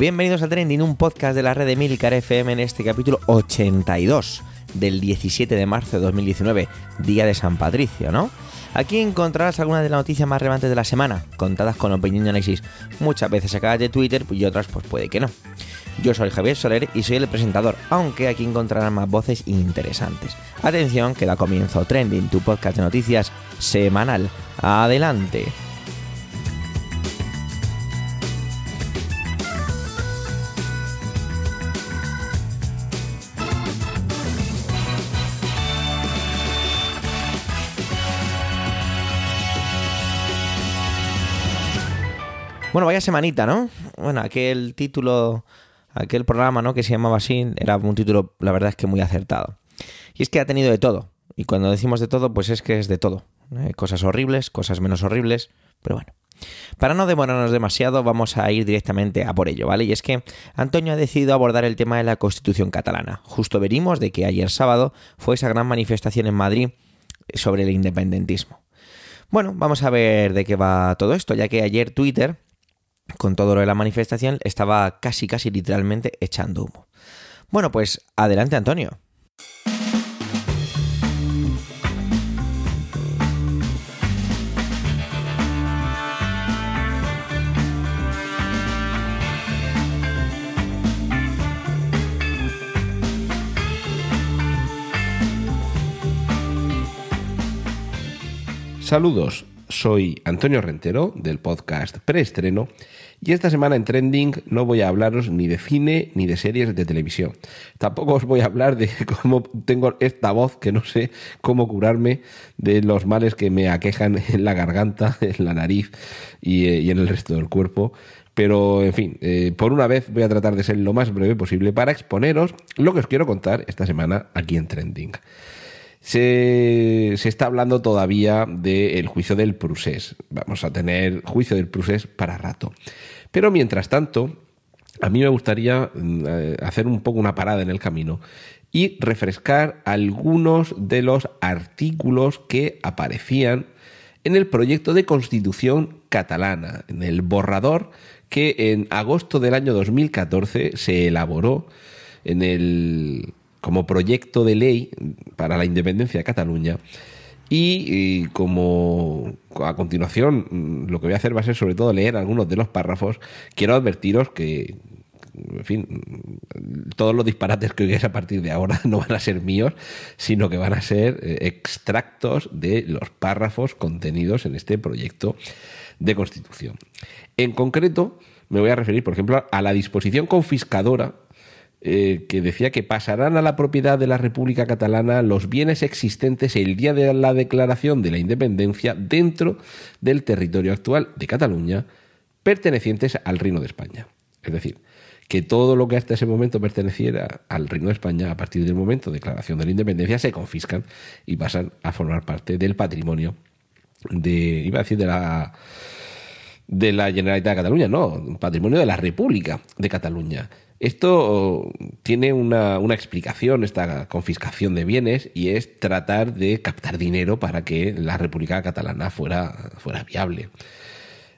Bienvenidos a Trending, un podcast de la red de Milcar FM en este capítulo 82 del 17 de marzo de 2019, día de San Patricio, ¿no? Aquí encontrarás algunas de las noticias más relevantes de la semana, contadas con opinión y análisis, muchas veces sacadas de Twitter y otras pues puede que no. Yo soy Javier Soler y soy el presentador, aunque aquí encontrarás más voces interesantes. Atención, que da comienzo Trending, tu podcast de noticias semanal. Adelante. Bueno, vaya semanita, ¿no? Bueno, aquel título, aquel programa, ¿no? Que se llamaba así, era un título, la verdad es que muy acertado. Y es que ha tenido de todo. Y cuando decimos de todo, pues es que es de todo. ¿eh? Cosas horribles, cosas menos horribles, pero bueno. Para no demorarnos demasiado, vamos a ir directamente a por ello, ¿vale? Y es que Antonio ha decidido abordar el tema de la Constitución catalana. Justo venimos de que ayer sábado fue esa gran manifestación en Madrid sobre el independentismo. Bueno, vamos a ver de qué va todo esto, ya que ayer Twitter con todo lo de la manifestación, estaba casi, casi literalmente echando humo. Bueno, pues adelante Antonio. Saludos, soy Antonio Rentero del podcast Preestreno y esta semana en Trending no voy a hablaros ni de cine ni de series de televisión. Tampoco os voy a hablar de cómo tengo esta voz que no sé cómo curarme de los males que me aquejan en la garganta, en la nariz y, eh, en el resto del cuerpo. Pero, en fin, eh, por una vez voy a tratar de ser lo más breve posible para exponeros lo que os quiero contar esta semana aquí en Trending. Se, está hablando todavía del juicio del Prusés. Vamos a tener juicio del Prusés para rato. Pero mientras tanto, a mí me gustaría mm, eh, hacer un poco una parada en el camino y refrescar algunos de los artículos que aparecían en el proyecto de constitución catalana, en el borrador que en agosto del año 2014 se elaboró en el, como proyecto de ley para la independencia de Cataluña. Y, como a continuación lo que voy a hacer va a ser sobre todo leer algunos de los párrafos, quiero advertiros que, en fin, todos los disparates que oigáis a partir de ahora no van a ser míos, sino que van a ser eh, extractos de los párrafos contenidos en este proyecto de constitución. En concreto, me voy a referir, por ejemplo, a la disposición confiscadora eh, que decía que pasarán a la propiedad de la República Catalana los bienes existentes el día de la declaración de la independencia dentro del territorio actual de Cataluña, pertenecientes al Reino de España. Es decir, que todo lo que hasta ese momento perteneciera al Reino de España, a partir del momento de declaración de la independencia, se confiscan y pasan a formar parte del patrimonio de, iba a decir, de la de la Generalitat de Cataluña, no, patrimonio de la República de Cataluña. Esto tiene una, explicación, esta confiscación de bienes, y es tratar de captar dinero para que la República Catalana fuera, fuera viable.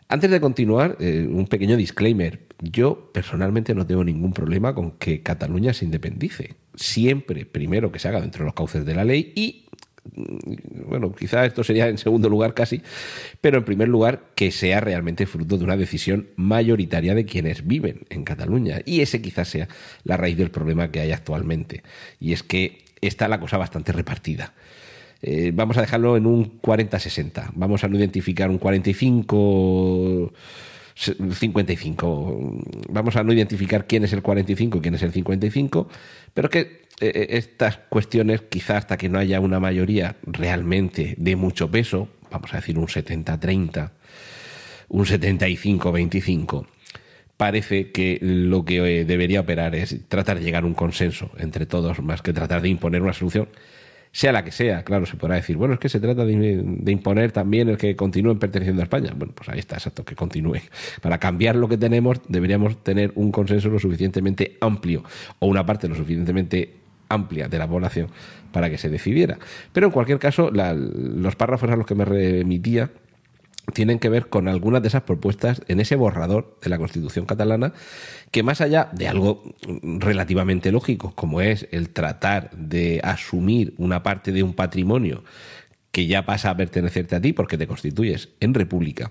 Antes de continuar, eh, un pequeño disclaimer. Yo personalmente no tengo ningún problema con que Cataluña se independice. Siempre, primero, que se haga dentro de los cauces de la ley y bueno, quizá esto sería en segundo lugar casi, pero en primer lugar que sea realmente fruto de una decisión mayoritaria de quienes viven en Cataluña. Y ese quizás sea la raíz del problema que hay actualmente. Y es que está la cosa bastante repartida. Eh, vamos a dejarlo en un 40-60. Vamos a no identificar un 45... 55. Vamos a no identificar quién es el 45 y quién es el 55, pero que eh, eh, estas cuestiones, quizás hasta que no haya una mayoría realmente de mucho peso, vamos a decir un 70-30, un 75-25, parece que lo que eh, debería operar es tratar de llegar a un consenso entre todos, más que tratar de imponer una solución, sea la que sea. Claro, se podrá decir, bueno, es que se trata de, imponer también el que continúen perteneciendo a España. Bueno, pues ahí está, exacto, que continúe. Para cambiar lo que tenemos, deberíamos tener un consenso lo suficientemente amplio o una parte lo suficientemente amplia de la población para que se decidiera. Pero en cualquier caso, los párrafos a los que me remitía tienen que ver con algunas de esas propuestas en ese borrador de la Constitución catalana, que más allá de algo relativamente lógico, como es el tratar de asumir una parte de un patrimonio que ya pasa a pertenecerte a ti porque te constituyes en república,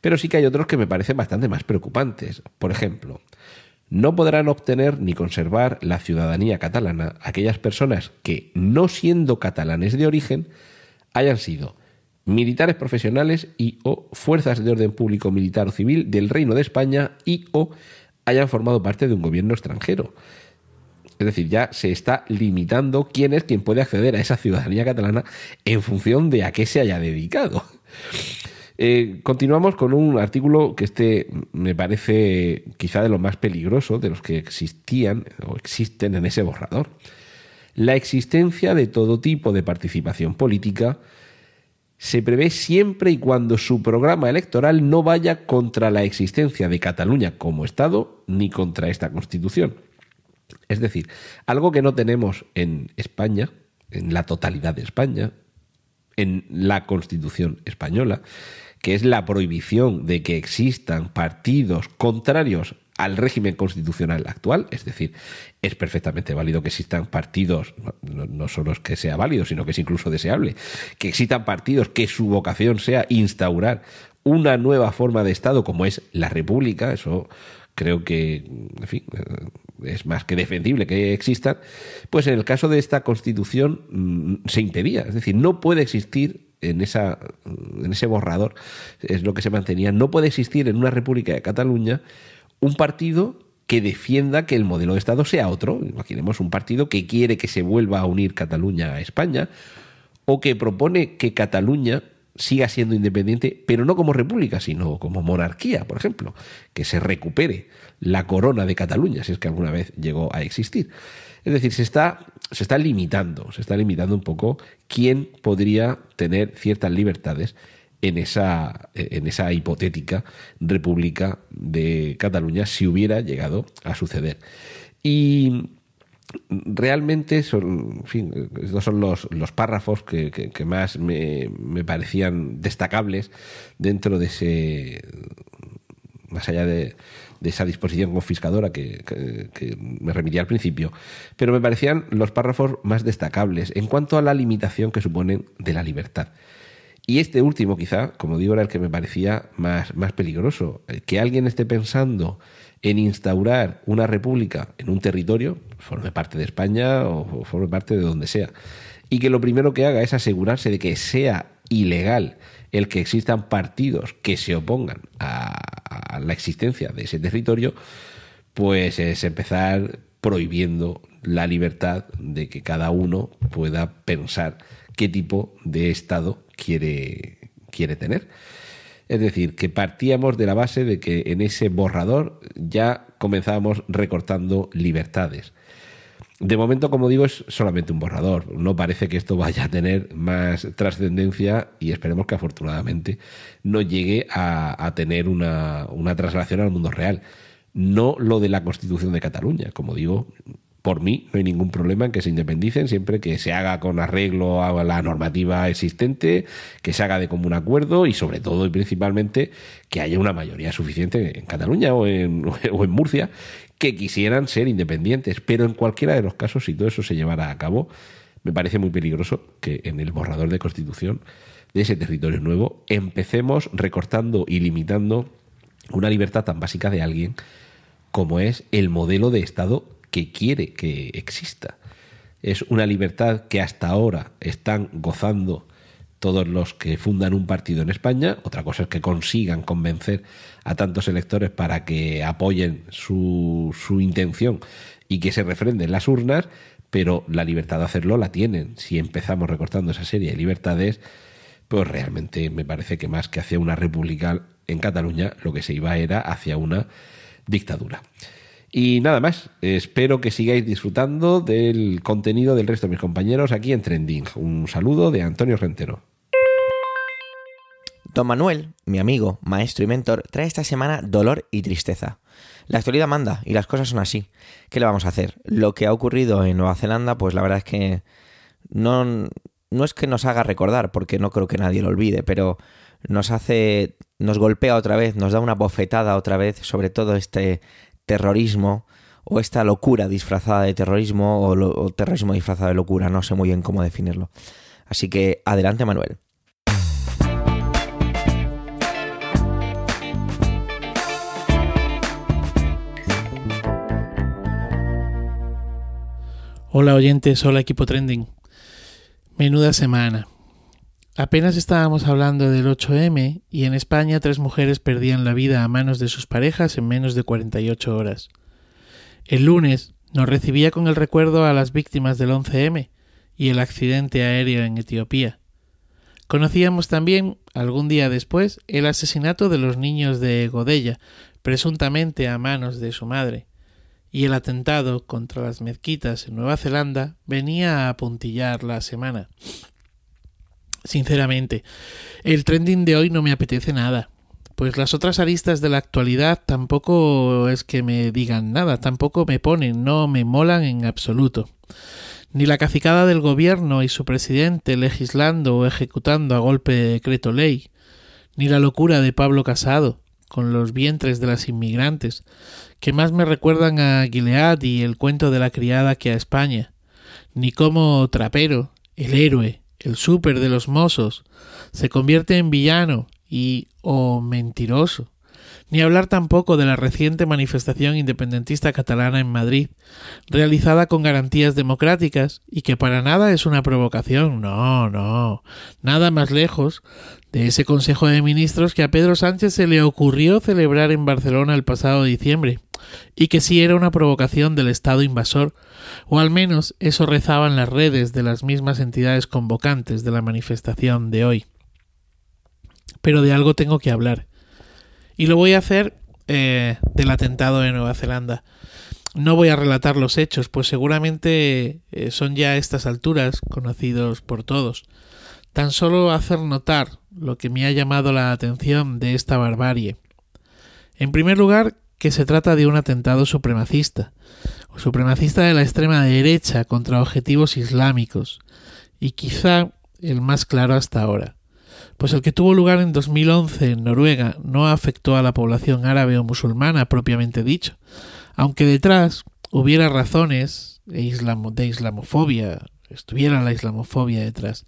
pero sí que hay otros que me parecen bastante más preocupantes. Por ejemplo, no podrán obtener ni conservar la ciudadanía catalana aquellas personas que, no siendo catalanes de origen, hayan sido militares profesionales y o fuerzas de orden público militar o civil del Reino de España y o hayan formado parte de un gobierno extranjero. Es decir, ya se está limitando quién es quien puede acceder a esa ciudadanía catalana en función de a qué se haya dedicado. Eh, continuamos con un artículo que este me parece quizá de lo más peligroso de los que existían o existen en ese borrador. La existencia de todo tipo de participación política se prevé siempre y cuando su programa electoral no vaya contra la existencia de Cataluña como Estado ni contra esta Constitución. Es decir, algo que no tenemos en España, en la totalidad de España, en la Constitución española, que es la prohibición de que existan partidos contrarios al régimen constitucional actual, es decir, es perfectamente válido que existan partidos, no, solo es que sea válido, sino que es incluso deseable, que existan partidos que su vocación sea instaurar una nueva forma de Estado como es la República, eso creo que, en fin, eh, es más que defendible que existan, pues en el caso de esta constitución mm, se impedía, es decir, no puede existir en, esa, en ese borrador, es lo que se mantenía, no puede existir en una República de Cataluña un partido que defienda que el modelo de Estado sea otro. Imaginemos un partido que quiere que se vuelva a unir Cataluña a España o que propone que Cataluña siga siendo independiente, pero no como república, sino como monarquía, por ejemplo, que se recupere la corona de Cataluña, si es que alguna vez llegó a existir. Es decir, se está, se está limitando, se está limitando un poco quién podría tener ciertas libertades en esa, en esa hipotética República de Cataluña si hubiera llegado a suceder. Y realmente son, fin, estos son los, los párrafos que, que, más me, me, parecían destacables dentro de ese, más allá de, de esa disposición confiscadora que, que, me remitía al principio, pero me parecían los párrafos más destacables en cuanto a la limitación que suponen de la libertad. Y este último, quizá, como digo, era el que me parecía más, más peligroso. Que alguien esté pensando en instaurar una república en un territorio, forme parte de España o forme parte de donde sea, y que lo primero que haga es asegurarse de que sea ilegal el que existan partidos que se opongan a, la existencia de ese territorio, pues es empezar prohibiendo la libertad de que cada uno pueda pensar qué tipo de Estado quiere, quiere tener. Es decir, que partíamos de la base de que en ese borrador ya comenzábamos recortando libertades. De momento, como digo, es solamente un borrador. No parece que esto vaya a tener más trascendencia y esperemos que afortunadamente no llegue a, tener una, una traslación al mundo real. No lo de la Constitución de Cataluña. Como digo, por mí no hay ningún problema en que se independicen siempre que se haga con arreglo a la normativa existente, que se haga de común acuerdo y sobre todo y principalmente que haya una mayoría suficiente en Cataluña o en, o en Murcia que quisieran ser independientes. Pero en cualquiera de los casos, si todo eso se llevara a cabo, me parece muy peligroso que en el borrador de constitución de ese territorio nuevo empecemos recortando y limitando una libertad tan básica de alguien como es el modelo de Estado que quiere que exista. Es una libertad que hasta ahora están gozando todos los que fundan un partido en España. Otra cosa es que consigan convencer a tantos electores para que apoyen su, su intención y que se refrenden las urnas, pero la libertad de hacerlo la tienen. Si empezamos recortando esa serie de libertades, pues realmente me parece que más que hacia una república en Cataluña, lo que se iba era hacia una dictadura. Y nada más, espero que sigáis disfrutando del contenido del resto de mis compañeros aquí en Trending. Un saludo de Antonio Rentero. Don Manuel, mi amigo, maestro y mentor, trae esta semana dolor y tristeza. La actualidad manda y las cosas son así. ¿Qué le vamos a hacer? Lo que ha ocurrido en Nueva Zelanda, pues la verdad es que no, no es que nos haga recordar, porque no creo que nadie lo olvide, pero nos hace, nos golpea otra vez, nos da una bofetada otra vez sobre todo este terrorismo o esta locura disfrazada de terrorismo o, terrorismo disfrazado de locura, no sé muy bien cómo definirlo. Así que adelante Manuel. Hola oyentes, hola equipo trending. Menuda semana. Apenas estábamos hablando del 8M y en España tres mujeres perdían la vida a manos de sus parejas en menos de 48 horas. El lunes nos recibía con el recuerdo a las víctimas del 11M y el accidente aéreo en Etiopía. Conocíamos también, algún día después, el asesinato de los niños de Godella, presuntamente a manos de su madre y el atentado contra las mezquitas en Nueva Zelanda venía a puntillar la semana. Sinceramente, el trending de hoy no me apetece nada, pues las otras aristas de la actualidad tampoco es que me digan nada, tampoco me ponen, no me molan en absoluto. Ni la cacicada del gobierno y su presidente legislando o ejecutando a golpe de decreto ley, ni la locura de Pablo Casado, con los vientres de las inmigrantes, que más me recuerdan a Gilead y el cuento de la criada que a España, ni cómo Trapero, el héroe, el súper de los mozos, se convierte en villano y o mentiroso, ni hablar tampoco de la reciente manifestación independentista catalana en Madrid, realizada con garantías democráticas y que para nada es una provocación, no, no, nada más lejos de ese Consejo de Ministros que a Pedro Sánchez se le ocurrió celebrar en Barcelona el pasado diciembre, y que sí era una provocación del Estado invasor, o al menos eso rezaban las redes de las mismas entidades convocantes de la manifestación de hoy. Pero de algo tengo que hablar. Y lo voy a hacer eh, del atentado de Nueva Zelanda. No voy a relatar los hechos, pues seguramente eh, son ya a estas alturas conocidos por todos. Tan solo hacer notar lo que me ha llamado la atención de esta barbarie. En primer lugar, que se trata de un atentado supremacista, supremacista de la extrema derecha contra objetivos islámicos, y quizá el más claro hasta ahora pues el que tuvo lugar en 2011 en Noruega no afectó a la población árabe o musulmana propiamente dicho, aunque detrás hubiera razones de, islamofobia, estuviera la islamofobia detrás.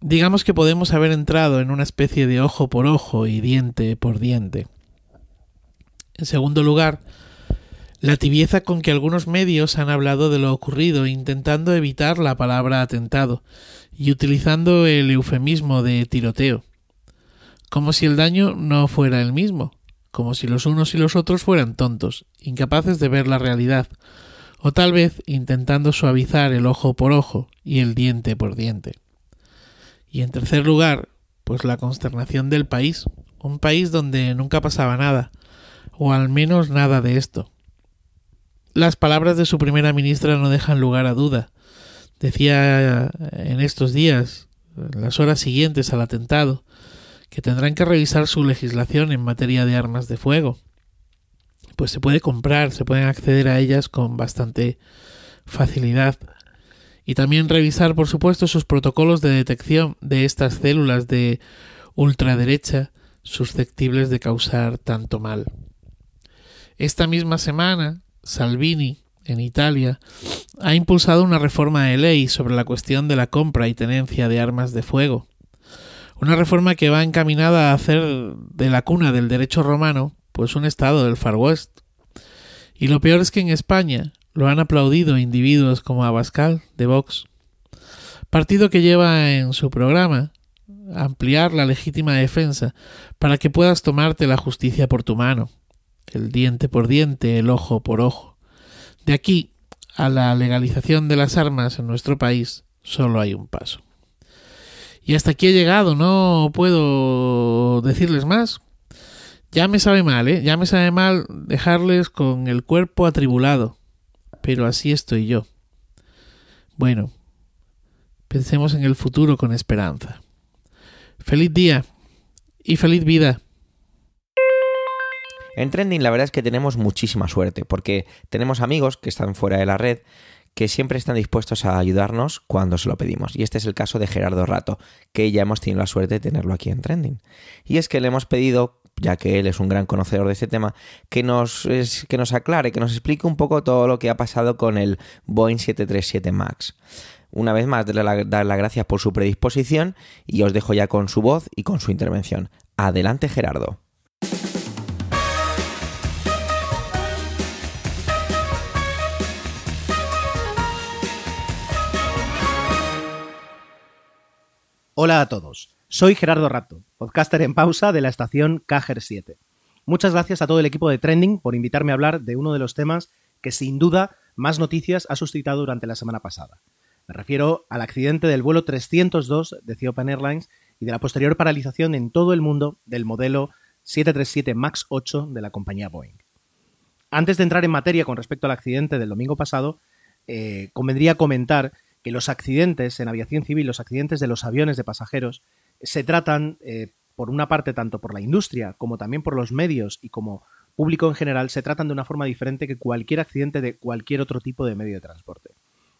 Digamos que podemos haber entrado en una especie de ojo por ojo y diente por diente. En segundo lugar, la tibieza con que algunos medios han hablado de lo ocurrido intentando evitar la palabra atentado, y utilizando el eufemismo de tiroteo, como si el daño no fuera el mismo, como si los unos y los otros fueran tontos, incapaces de ver la realidad, o tal vez intentando suavizar el ojo por ojo y el diente por diente. Y en tercer lugar, pues la consternación del país, un país donde nunca pasaba nada, o al menos nada de esto. Las palabras de su primera ministra no dejan lugar a duda, decía en estos días, en las horas siguientes al atentado, que tendrán que revisar su legislación en materia de armas de fuego. Pues se puede comprar, se pueden acceder a ellas con bastante facilidad. Y también revisar, por supuesto, sus protocolos de detección de estas células de ultraderecha susceptibles de causar tanto mal. Esta misma semana, Salvini en Italia, ha impulsado una reforma de ley sobre la cuestión de la compra y tenencia de armas de fuego. Una reforma que va encaminada a hacer de la cuna del derecho romano pues un estado del Far West. Y lo peor es que en España lo han aplaudido individuos como Abascal de Vox, partido que lleva en su programa ampliar la legítima defensa para que puedas tomarte la justicia por tu mano, el diente por diente, el ojo por ojo. De aquí a la legalización de las armas en nuestro país solo hay un paso. Y hasta aquí he llegado, no puedo decirles más. Ya me sabe mal, ¿eh? Ya me sabe mal dejarles con el cuerpo atribulado. Pero así estoy yo. Bueno, pensemos en el futuro con esperanza. Feliz día y feliz vida. En Trending la verdad es que tenemos muchísima suerte, porque tenemos amigos que están fuera de la red, que siempre están dispuestos a ayudarnos cuando se lo pedimos. Y este es el caso de Gerardo Rato, que ya hemos tenido la suerte de tenerlo aquí en Trending. Y es que le hemos pedido, ya que él es un gran conocedor de este tema, que nos, que nos aclare, que nos explique un poco todo lo que ha pasado con el Boeing 737 MAX. Una vez más, darle dar las gracias por su predisposición y os dejo ya con su voz y con su intervención. Adelante, Gerardo. Hola a todos, soy Gerardo Rato, podcaster en pausa de la estación Cajer 7. Muchas gracias a todo el equipo de Trending por invitarme a hablar de uno de los temas que sin duda más noticias ha suscitado durante la semana pasada. Me refiero al accidente del vuelo 302 de Ethiopian Airlines y de la posterior paralización en todo el mundo del modelo 737 MAX 8 de la compañía Boeing. Antes de entrar en materia con respecto al accidente del domingo pasado, eh, convendría comentar que los accidentes en aviación civil, los accidentes de los aviones de pasajeros, se tratan, eh, por una parte, tanto por la industria como también por los medios y como público en general, se tratan de una forma diferente que cualquier accidente de cualquier otro tipo de medio de transporte.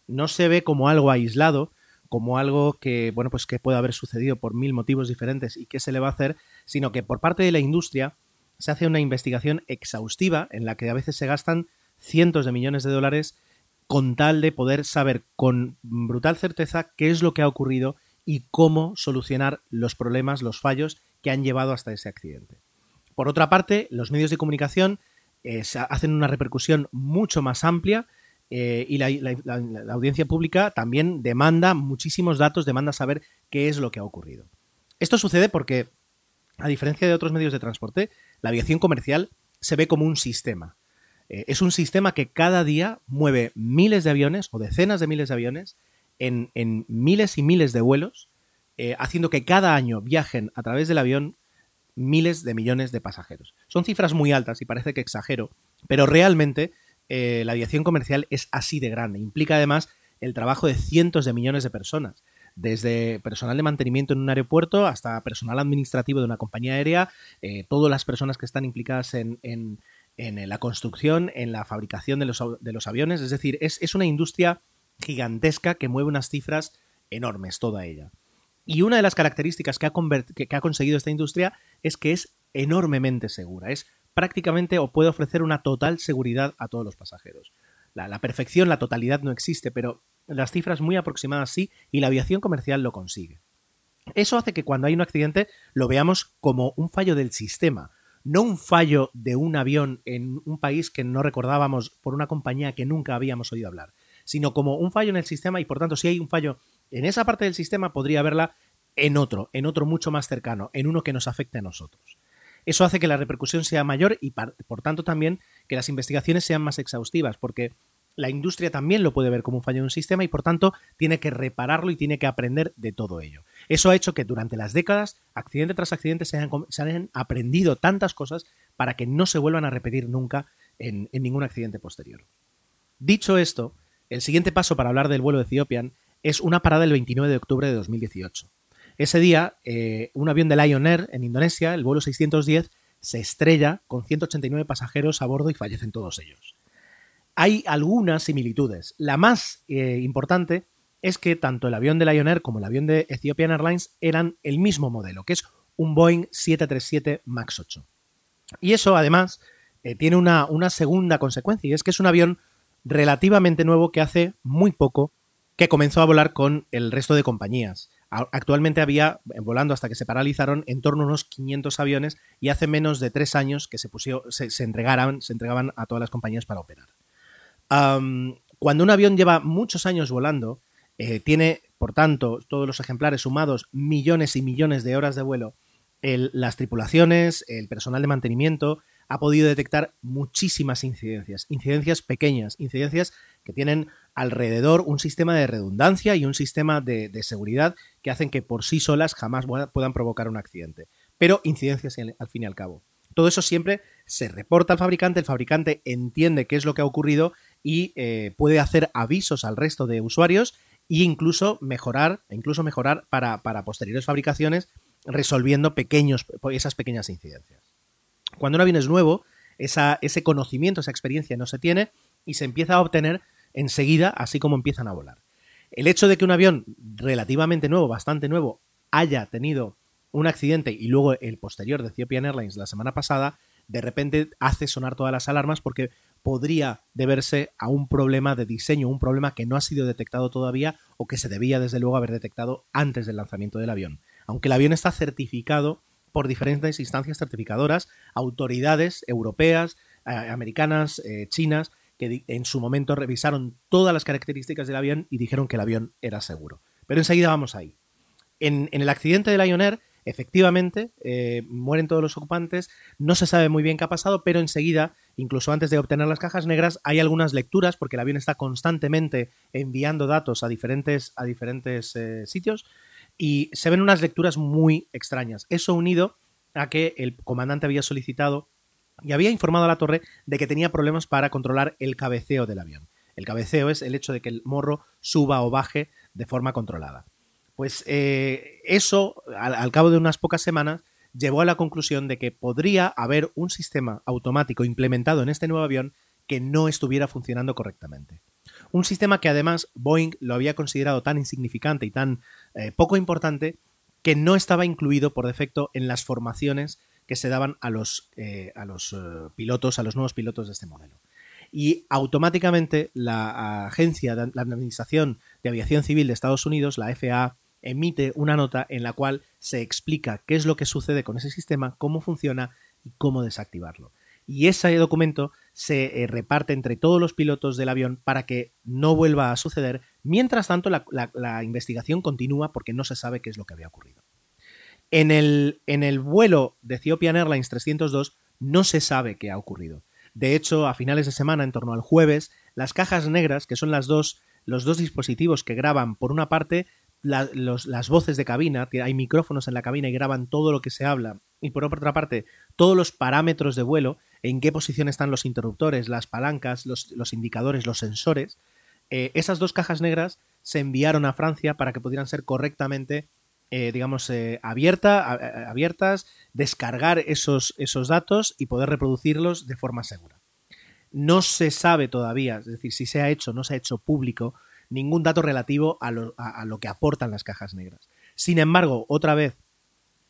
No se ve como algo aislado, como algo que, bueno, pues que puede haber sucedido por mil motivos diferentes y qué se le va a hacer, sino que por parte de la industria se hace una investigación exhaustiva en la que a veces se gastan cientos de millones de dólares con tal de poder saber con brutal certeza qué es lo que ha ocurrido y cómo solucionar los problemas, los fallos que han llevado hasta ese accidente. Por otra parte, los medios de comunicación eh, hacen una repercusión mucho más amplia eh, y la, audiencia pública también demanda muchísimos datos, demanda saber qué es lo que ha ocurrido. Esto sucede porque, a diferencia de otros medios de transporte, la aviación comercial se ve como un sistema. Eh, es un sistema que cada día mueve miles de aviones o decenas de miles de aviones en, miles y miles de vuelos, eh, haciendo que cada año viajen a través del avión miles de millones de pasajeros. Son cifras muy altas y parece que exagero, pero realmente eh, la aviación comercial es así de grande. Implica además el trabajo de cientos de millones de personas desde personal de mantenimiento en un aeropuerto hasta personal administrativo de una compañía aérea, todas las personas que están implicadas en, en la construcción, en la fabricación de los, de los aviones. Es decir, es, una industria gigantesca que mueve unas cifras enormes, toda ella. Y una de las características que ha, que ha conseguido esta industria es que es enormemente segura. Es prácticamente o puede ofrecer una total seguridad a todos los pasajeros. La, perfección, la totalidad no existe, pero las cifras muy aproximadas sí, y la aviación comercial lo consigue. Eso hace que cuando hay un accidente lo veamos como un fallo del sistema, no un fallo de un avión en un país que no recordábamos por una compañía que nunca habíamos oído hablar, sino como un fallo en el sistema y por tanto si hay un fallo en esa parte del sistema podría haberla en otro, en otro mucho más cercano, en uno que nos afecte a nosotros. Eso hace que la repercusión sea mayor y por tanto también que las investigaciones sean más exhaustivas, porque la industria también lo puede ver como un fallo en un sistema y por tanto tiene que repararlo y tiene que aprender de todo ello. Eso ha hecho que durante las décadas, accidente tras accidente, se hayan, aprendido tantas cosas para que no se vuelvan a repetir nunca en, ningún accidente posterior. Dicho esto, el siguiente paso para hablar del vuelo de Ethiopian es una parada el 29 de octubre de 2018. Ese día, eh, un avión de Lion Air en Indonesia, el vuelo 610, se estrella con 189 pasajeros a bordo y fallecen todos ellos. Hay algunas similitudes. La más eh, importante es que tanto el avión de Lion Air como el avión de Ethiopian Airlines eran el mismo modelo, que es un Boeing 737 MAX 8. Y eso, además, eh, tiene una, una segunda consecuencia, y es que es un avión relativamente nuevo que hace muy poco que comenzó a volar con el resto de compañías. Actualmente había, eh, volando hasta que se paralizaron, en torno a unos 500 aviones y hace menos de tres años que se, pusieron, se, entregaran, se entregaban a todas las compañías para operar. Cuando un avión lleva muchos años volando, eh, tiene, por tanto, todos los ejemplares sumados, millones y millones de horas de vuelo. las tripulaciones, el personal de mantenimiento, ha podido detectar muchísimas incidencias, incidencias pequeñas, incidencias que tienen alrededor un sistema de redundancia y un sistema de, seguridad que hacen que por sí solas jamás puedan provocar un accidente. Pero incidencias al fin y al cabo. Todo eso siempre se reporta al fabricante, el fabricante entiende qué es lo que ha ocurrido y eh, puede hacer avisos al resto de usuarios e incluso mejorar, incluso mejorar para, posteriores fabricaciones, resolviendo pequeños, esas pequeñas incidencias. Cuando un avión es nuevo, ese conocimiento, esa experiencia no se tiene y se empieza a obtener enseguida, así como empiezan a volar. El hecho de que un avión relativamente nuevo, bastante nuevo, haya tenido un accidente y luego el posterior de Ethiopian Airlines la semana pasada, de repente hace sonar todas las alarmas porque podría deberse a un problema de diseño, un problema que no ha sido detectado todavía o que se debía desde luego haber detectado antes del lanzamiento del avión. Aunque el avión está certificado por diferentes instancias certificadoras, autoridades europeas, eh, americanas, eh, chinas, que en su momento revisaron todas las características del avión y dijeron que el avión era seguro. Pero enseguida vamos ahí. En, el accidente de Lion Air, efectivamente, eh, mueren todos los ocupantes, no se sabe muy bien qué ha pasado, pero enseguida, incluso antes de obtener las cajas negras, hay algunas lecturas, porque el avión está constantemente enviando datos a diferentes, a diferentes eh, sitios, y se ven unas lecturas muy extrañas. Eso unido a que el comandante había solicitado y había informado a la torre de que tenía problemas para controlar el cabeceo del avión. El cabeceo es el hecho de que el morro suba o baje de forma controlada. Pues eh, eso, al, al, cabo de unas pocas semanas, llevó a la conclusión de que podría haber un sistema automático implementado en este nuevo avión que no estuviera funcionando correctamente. Un sistema que además Boeing lo había considerado tan insignificante y tan eh, poco importante que no estaba incluido por defecto en las formaciones que se daban a los, eh, a los uh, pilotos, a los nuevos pilotos de este modelo. Y automáticamente la agencia, la Administración de Aviación Civil de Estados Unidos, la FAA, emite una nota en la cual se explica qué es lo que sucede con ese sistema, cómo funciona y cómo desactivarlo. Y ese documento se eh, reparte entre todos los pilotos del avión para que no vuelva a suceder. Mientras tanto, la, investigación continúa porque no se sabe qué es lo que había ocurrido. En el, en el vuelo de Ethiopian Airlines 302 no se sabe qué ha ocurrido. De hecho, a finales de semana, en torno al jueves, las cajas negras, que son las dos, los dos dispositivos que graban, por una parte, las voces de cabina, hay micrófonos en la cabina y graban todo lo que se habla, y por otra parte, todos los parámetros de vuelo, en qué posición están los interruptores, las palancas, los, los indicadores, los sensores, eh, esas dos cajas negras se enviaron a Francia para que pudieran ser correctamente, eh, digamos, eh, abierta, abiertas, descargar esos, esos datos y poder reproducirlos de forma segura. No se sabe todavía, es decir, si se ha hecho no se ha hecho público ningún dato relativo a lo, que aportan las cajas negras. Sin embargo, otra vez,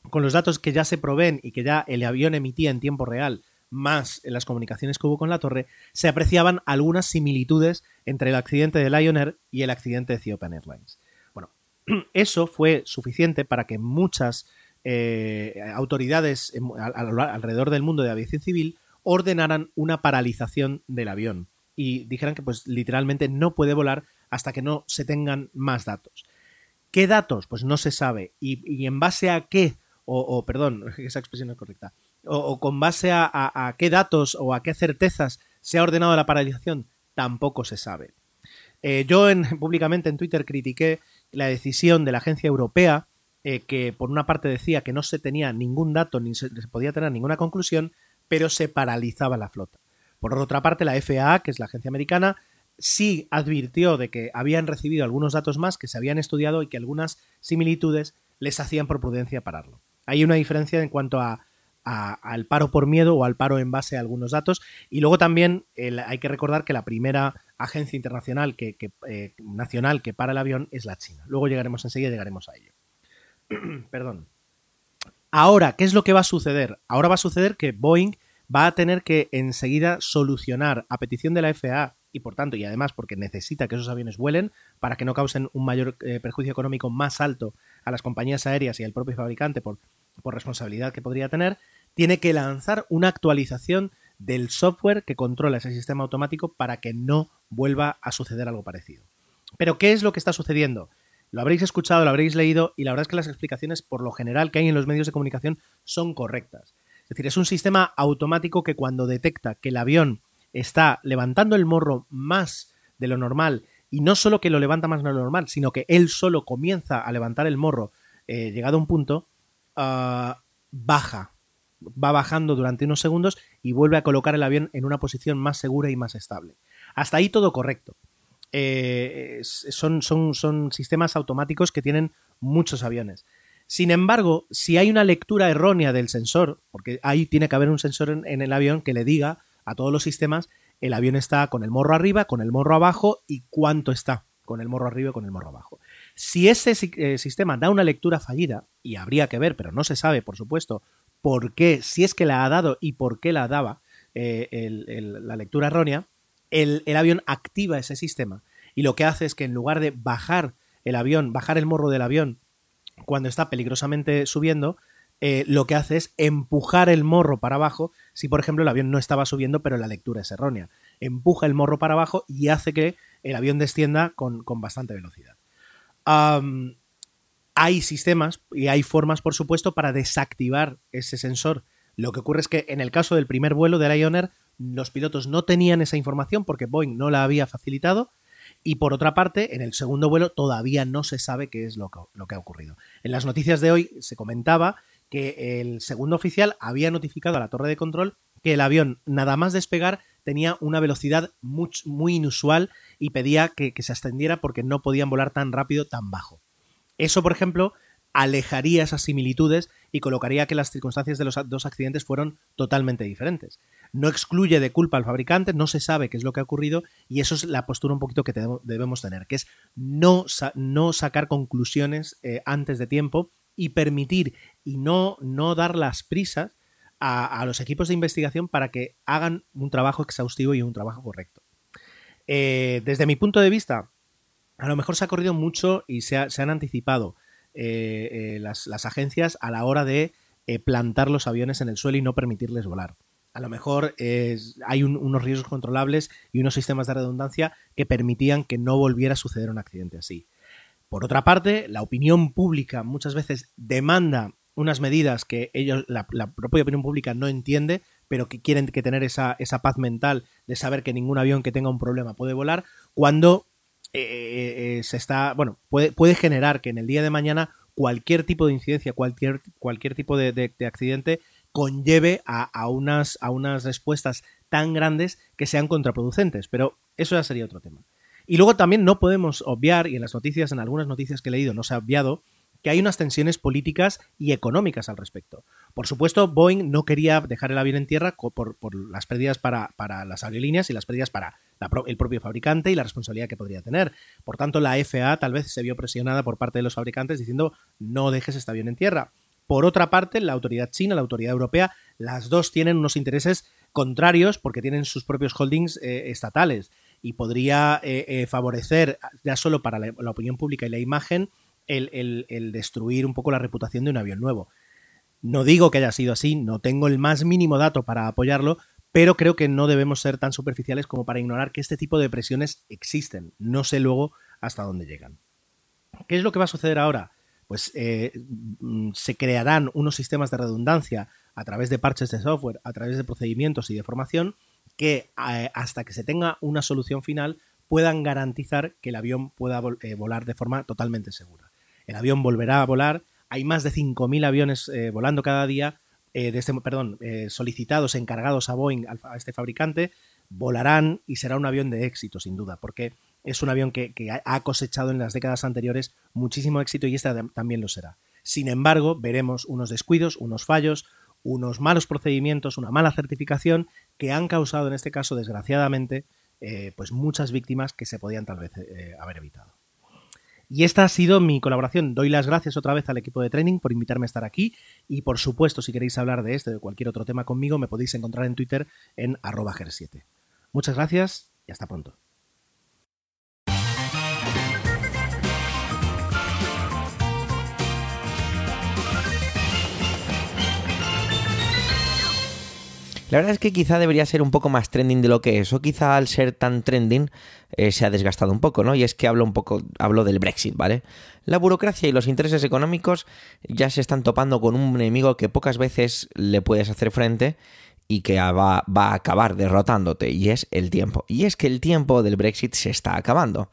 con los datos que ya se proveen y que ya el avión emitía en tiempo real, más en las comunicaciones que hubo con la torre, se apreciaban algunas similitudes entre el accidente de Lion Air y el accidente de Ethiopian Airlines. Bueno, eso fue suficiente para que muchas eh, autoridades alrededor del mundo de aviación civil ordenaran una paralización del avión y dijeran que pues literalmente no puede volar hasta que no se tengan más datos. ¿Qué datos? Pues no se sabe. ¿Y, en base a qué? O, perdón, esa expresión es correcta. O, con base a, qué datos o a qué certezas se ha ordenado la paralización, tampoco se sabe. Eh, yo en, públicamente en Twitter critiqué la decisión de la agencia europea eh, que por una parte decía que no se tenía ningún dato ni se podía tener ninguna conclusión, pero se paralizaba la flota. Por otra parte, la FAA, que es la agencia americana, sí advirtió de que habían recibido algunos datos más que se habían estudiado y que algunas similitudes les hacían por prudencia pararlo. Hay una diferencia en cuanto a, al paro por miedo o al paro en base a algunos datos. Y luego también hay que recordar que la primera agencia internacional que, que eh, nacional que para el avión es la China. Luego llegaremos enseguida, llegaremos a ello. Perdón. Ahora, ¿qué es lo que va a suceder? Ahora va a suceder que Boeing va a tener que enseguida solucionar a petición de la FAA y por tanto, y además porque necesita que esos aviones vuelen para que no causen un mayor eh, perjuicio económico más alto a las compañías aéreas y al propio fabricante por, por responsabilidad que podría tener, tiene que lanzar una actualización del software que controla ese sistema automático para que no vuelva a suceder algo parecido. Pero, ¿qué es lo que está sucediendo? Lo habréis escuchado, lo habréis leído y la verdad es que las explicaciones por lo general que hay en los medios de comunicación son correctas. Es decir, es un sistema automático que cuando detecta que el avión está levantando el morro más de lo normal y no solo que lo levanta más de lo normal, sino que él solo comienza a levantar el morro eh, llegado a un punto, uh, baja, va bajando durante unos segundos y vuelve a colocar el avión en una posición más segura y más estable. Hasta ahí todo correcto. Eh, son, son, son sistemas automáticos que tienen muchos aviones. Sin embargo, si hay una lectura errónea del sensor, porque ahí tiene que haber un sensor en, en el avión que le diga a todos los sistemas el avión está con el morro arriba, con el morro abajo y cuánto está con el morro arriba y con el morro abajo. Si ese eh, sistema da una lectura fallida, y habría que ver, pero no se sabe, por supuesto, por qué, si es que la ha dado y por qué la daba eh, la lectura errónea, el, avión activa ese sistema y lo que hace es que en lugar de bajar el avión, bajar el morro del avión cuando está peligrosamente subiendo, eh, lo que hace es empujar el morro para abajo si, por ejemplo, el avión no estaba subiendo pero la lectura es errónea. Empuja el morro para abajo y hace que el avión descienda con, bastante velocidad. hay sistemas y hay formas, por supuesto, para desactivar ese sensor. Lo que ocurre es que en el caso del primer vuelo de Lion los pilotos no tenían esa información porque Boeing no la había facilitado. Y por otra parte, en el segundo vuelo todavía no se sabe qué es lo que, lo que ha ocurrido. En las noticias de hoy se comentaba que el segundo oficial había notificado a la torre de control que el avión, nada más despegar, tenía una velocidad muy, inusual y pedía que, se ascendiera porque no podían volar tan rápido, tan bajo. Eso, por ejemplo, alejaría esas similitudes y colocaría que las circunstancias de los dos accidentes fueron totalmente diferentes. No excluye de culpa al fabricante, no se sabe qué es lo que ha ocurrido y eso es la postura un poquito que debemos tener, que es no, no sacar conclusiones eh, antes de tiempo y permitir y no, no dar las prisas a, los equipos de investigación para que hagan un trabajo exhaustivo y un trabajo correcto. Eh, desde mi punto de vista, a lo mejor se ha corrido mucho y se, han anticipado eh, eh, las, agencias a la hora de plantar los aviones en el suelo y no permitirles volar. A lo mejor hay unos riesgos controlables y unos sistemas de redundancia que permitían que no volviera a suceder un accidente así. Por otra parte, la opinión pública muchas veces demanda unas medidas que ellos, la, propia opinión pública no entiende, pero que quieren que tener esa, esa, paz mental de saber que ningún avión que tenga un problema puede volar, cuando eh, eh, eh, se está, bueno, puede, puede, generar que en el día de mañana cualquier tipo de incidencia, cualquier, cualquier tipo de, accidente conlleve a, a, unas, a unas respuestas tan grandes que sean contraproducentes. Pero eso ya sería otro tema. Y luego también no podemos obviar, y en las noticias, en algunas noticias que he leído, no se ha obviado, que hay unas tensiones políticas y económicas al respecto. Por supuesto, Boeing no quería dejar el avión en tierra por, las pérdidas para, las aerolíneas y las pérdidas para el propio fabricante y la responsabilidad que podría tener. Por tanto, la FAA tal vez se vio presionada por parte de los fabricantes diciendo no dejes este avión en tierra. Por otra parte, la autoridad china, la autoridad europea, las dos tienen unos intereses contrarios porque tienen sus propios holdings eh, estatales y podría eh, eh, favorecer, ya solo para la, opinión pública y la imagen, el, destruir un poco la reputación de un avión nuevo. No digo que haya sido así, no tengo el más mínimo dato para apoyarlo, pero creo que no debemos ser tan superficiales como para ignorar que este tipo de presiones existen. No sé luego hasta dónde llegan. ¿Qué es lo que va a suceder ahora? Pues eh, mm, se crearán unos sistemas de redundancia a través de parches de software, a través de procedimientos y de formación, que eh, hasta que se tenga una solución final puedan garantizar que el avión pueda eh, volar de forma totalmente segura. El avión volverá a volar, hay más de 5.000 aviones eh, volando cada día, de este, perdón, solicitados, encargados a Boeing, a este fabricante, volarán y será un avión de éxito, sin duda, porque es un avión que, ha cosechado en las décadas anteriores muchísimo éxito y este también lo será. Sin embargo, veremos unos descuidos, unos fallos, unos malos procedimientos, una mala certificación que han causado en este caso, desgraciadamente, eh, pues muchas víctimas que se podían tal vez eh, haber evitado. Y esta ha sido mi colaboración. Doy las gracias otra vez al equipo de training por invitarme a estar aquí. Y por supuesto, si queréis hablar de este o de cualquier otro tema conmigo, me podéis encontrar en Twitter en arroba 7 Muchas gracias y hasta pronto. La verdad es que quizá debería ser un poco más trending de lo que es, o quizá al ser tan trending eh, se ha desgastado un poco, ¿no? Y es que hablo un poco, hablo del Brexit, ¿vale? La burocracia y los intereses económicos ya se están topando con un enemigo que pocas veces le puedes hacer frente y que va, va a acabar derrotándote, y es el tiempo. Y es que el tiempo del Brexit se está acabando.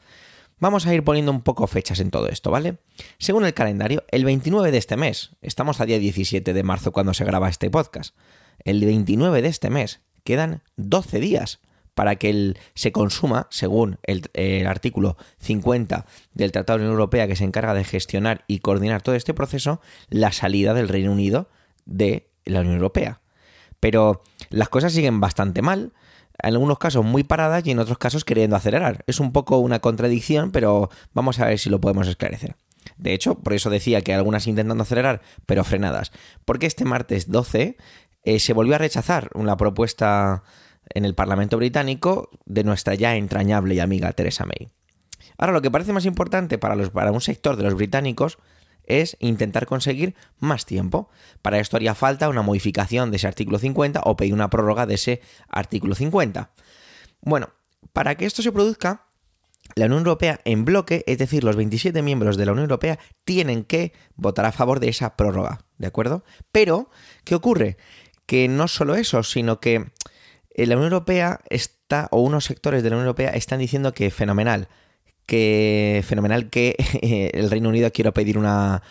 Vamos a ir poniendo un poco fechas en todo esto, ¿vale? Según el calendario, el 29 de este mes, estamos a día 17 de marzo cuando se graba este podcast, el 29 de este mes. Quedan 12 días para que se consuma, según el, artículo 50 del Tratado de la Unión Europea que se encarga de gestionar y coordinar todo este proceso, la salida del Reino Unido de la Unión Europea. Pero las cosas siguen bastante mal. en algunos casos muy paradas y en otros casos queriendo acelerar. Es un poco una contradicción, pero vamos a ver si lo podemos esclarecer. De hecho, por eso decía que algunas intentando acelerar, pero frenadas. Porque este martes 12 eh, se volvió a rechazar una propuesta en el Parlamento británico de nuestra ya entrañable y amiga Theresa May. Ahora, lo que parece más importante para, los, para un sector de los británicos es intentar conseguir más tiempo. Para esto haría falta una modificación de ese artículo 50 o pedir una prórroga de ese artículo 50. Bueno, para que esto se produzca, la Unión Europea en bloque, es decir, los 27 miembros de la Unión Europea, tienen que votar a favor de esa prórroga, ¿de acuerdo? Pero, ¿qué ocurre? Que no solo eso, sino que la Unión Europea está, o unos sectores de la Unión Europea están diciendo que fenomenal, que fenomenal que el Reino Unido quiera pedir una,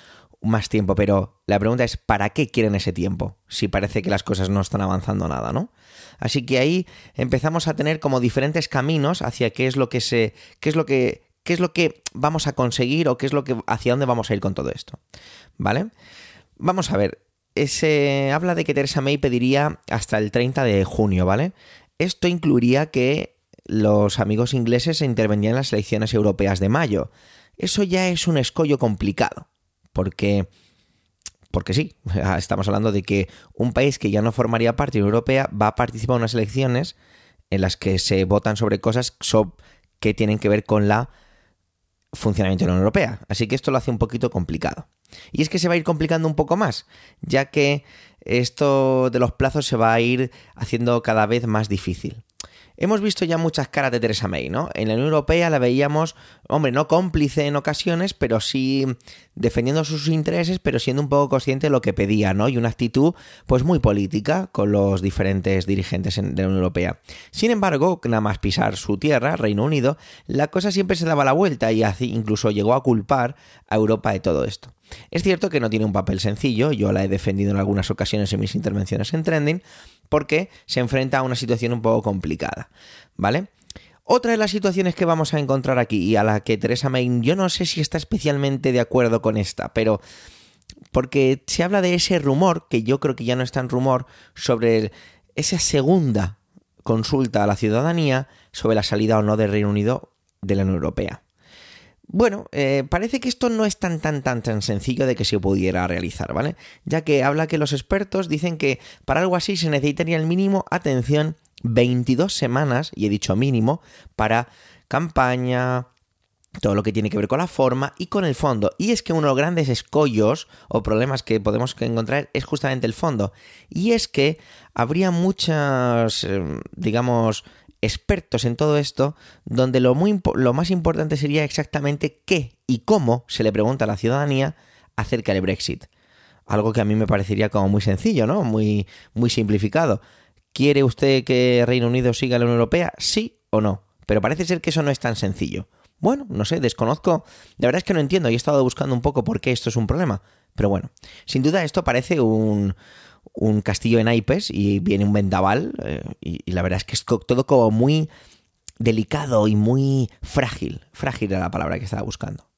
más tiempo, pero la pregunta es ¿para qué quieren ese tiempo? Si parece que las cosas no están avanzando nada, ¿no? Así que ahí empezamos a tener como diferentes caminos hacia qué es lo que se qué es lo que qué es lo que vamos a conseguir o qué es lo que hacia dónde vamos a ir con todo esto. ¿Vale? Vamos a ver, se habla de que Theresa May pediría hasta el 30 de junio, ¿vale? Esto incluiría que los amigos ingleses intervenían en las elecciones europeas de mayo. Eso ya es un escollo complicado, porque porque sí, estamos hablando de que un país que ya no formaría parte de la Europea va a participar en unas elecciones en las que se votan sobre cosas que tienen que ver con la funcionamiento de la Unión Europea. Así que esto lo hace un poquito complicado. Y es que se va a ir complicando un poco más, ya que esto de los plazos se va a ir haciendo cada vez más difícil. Hemos visto ya muchas caras de Theresa May, ¿no? En la Unión Europea la veíamos, hombre, no cómplice en ocasiones, pero sí defendiendo sus intereses, pero siendo un poco consciente de lo que pedía, ¿no? Y una actitud, pues muy política con los diferentes dirigentes de la Unión Europea. Sin embargo, nada más pisar su tierra, Reino Unido, la cosa siempre se daba la vuelta y así incluso llegó a culpar a Europa de todo esto. Es cierto que no tiene un papel sencillo, yo la he defendido en algunas ocasiones en mis intervenciones en Trending, porque se enfrenta a una situación un poco complicada, ¿vale? Otra de las situaciones que vamos a encontrar aquí y a la que Teresa May, yo no sé si está especialmente de acuerdo con esta, pero porque se habla de ese rumor, que yo creo que ya no es tan rumor, sobre esa segunda consulta a la ciudadanía sobre la salida o no del Reino Unido de la Unión Europea. Bueno, eh, parece que esto no es tan tan tan tan sencillo de que se pudiera realizar, ¿vale? Ya que habla que los expertos dicen que para algo así se necesitaría el mínimo, atención, 22 semanas, y he dicho mínimo, para campaña, todo lo que tiene que ver con la forma y con el fondo. Y es que uno de los grandes escollos o problemas que podemos encontrar es justamente el fondo. Y es que habría muchas, eh, digamos, expertos en todo esto, donde lo, muy, lo más importante sería exactamente qué y cómo se le pregunta a la ciudadanía acerca del Brexit. Algo que a mí me parecería como muy sencillo, ¿no? Muy, muy simplificado. ¿Quiere usted que Reino Unido siga la Unión Europea? Sí o no. Pero parece ser que eso no es tan sencillo. Bueno, no sé, desconozco. La verdad es que no entiendo y he estado buscando un poco por qué esto es un problema. Pero bueno, sin duda esto parece un, un castillo en naipes y viene un vendaval eh, y, la verdad es que es todo como muy delicado y muy frágil. Frágil era la palabra que estaba buscando.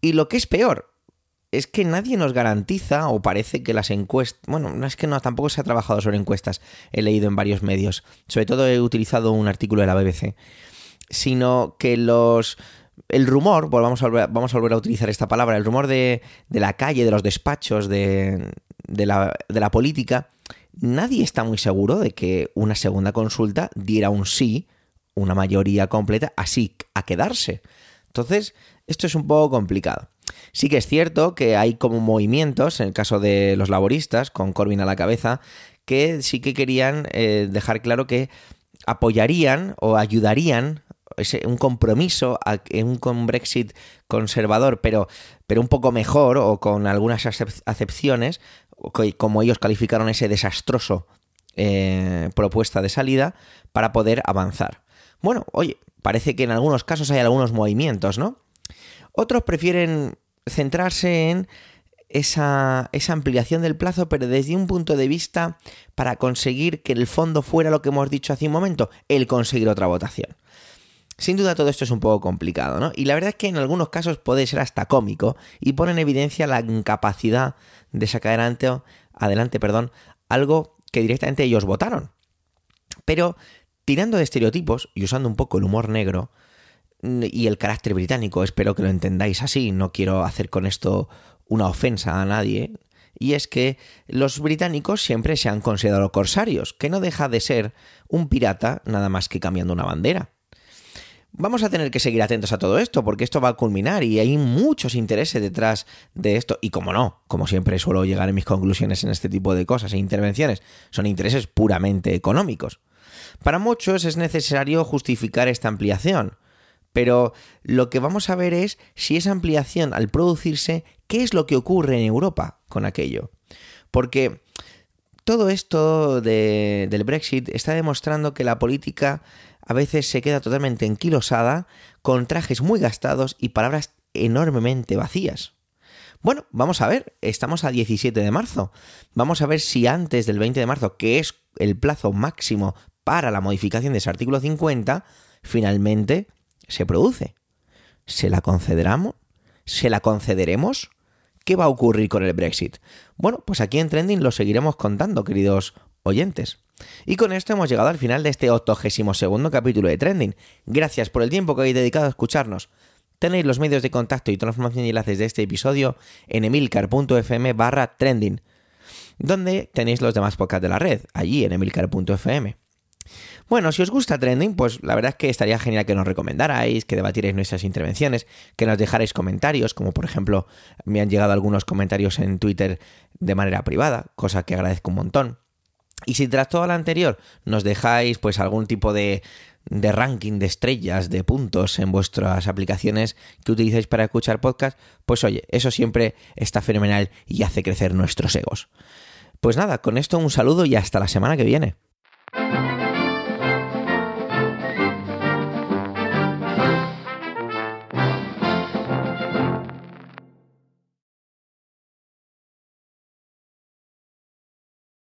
Y lo que es peor es que nadie nos garantiza o parece que las encuestas, bueno, no es que no tampoco se ha trabajado sobre encuestas, he leído en varios medios, sobre todo he utilizado un artículo de la BBC, sino que los el rumor, vamos a, volver, vamos a volver a utilizar esta palabra, el rumor de, de la calle, de los despachos, de, de la, de la política, nadie está muy seguro de que una segunda consulta diera un sí, una mayoría completa, así a quedarse. Entonces, esto es un poco complicado. Sí que es cierto que hay como movimientos, en el caso de los laboristas, con Corbyn a la cabeza, que sí que querían eh, dejar claro que apoyarían o ayudarían un compromiso en un Brexit conservador, pero, pero un poco mejor o con algunas acepciones, como ellos calificaron ese desastroso eh, propuesta de salida, para poder avanzar. Bueno, oye, parece que en algunos casos hay algunos movimientos, ¿no? Otros prefieren centrarse en esa, esa, ampliación del plazo, pero desde un punto de vista para conseguir que el fondo fuera lo que hemos dicho hace un momento, el conseguir otra votación. Sin duda todo esto es un poco complicado, ¿no? Y la verdad es que en algunos casos puede ser hasta cómico y pone en evidencia la incapacidad de sacar adelante, adelante perdón, algo que directamente ellos votaron. Pero tirando de estereotipos y usando un poco el humor negro y el carácter británico, espero que lo entendáis así, no quiero hacer con esto una ofensa a nadie, y es que los británicos siempre se han considerado corsarios, que no deja de ser un pirata nada más que cambiando una bandera. Vamos a tener que seguir atentos a todo esto, porque esto va a culminar y hay muchos intereses detrás de esto. Y como no, como siempre suelo llegar en mis conclusiones en este tipo de cosas e intervenciones, son intereses puramente económicos. Para muchos es necesario justificar esta ampliación, pero lo que vamos a ver es si esa ampliación al producirse, ¿qué es lo que ocurre en Europa con aquello? Porque todo esto del Brexit está demostrando que la política a veces se queda totalmente enquilosada, con trajes muy gastados y palabras enormemente vacías. Bueno, vamos a ver, estamos a 17 de marzo. Vamos a ver si antes del 20 de marzo, que es el plazo máximo para la modificación de ese artículo 50, finalmente se produce. ¿Se la concederamos? ¿Se la concederemos? ¿Qué va a ocurrir con el Brexit? Bueno, pues aquí en Trending lo seguiremos contando, queridos oyentes. Y con esto hemos llegado al final de este 82 capítulo de Trending. Gracias por el tiempo que habéis dedicado a escucharnos. Tenéis los medios de contacto y toda la información y enlaces de este episodio en emilcar.fm barra trending, donde tenéis los demás podcasts de la red, allí en emilcar.fm. Bueno, si os gusta Trending, pues la verdad es que estaría genial que nos recomendarais, que debatierais nuestras intervenciones, que nos dejarais comentarios, como por ejemplo me han llegado algunos comentarios en Twitter de manera privada, cosa que agradezco un montón. Y si tras todo lo anterior nos dejáis pues algún tipo de, de ranking de estrellas, de puntos en vuestras aplicaciones que utilicéis para escuchar podcast, pues oye, eso siempre está fenomenal y hace crecer nuestros egos. Pues nada, con esto un saludo y hasta la semana que viene.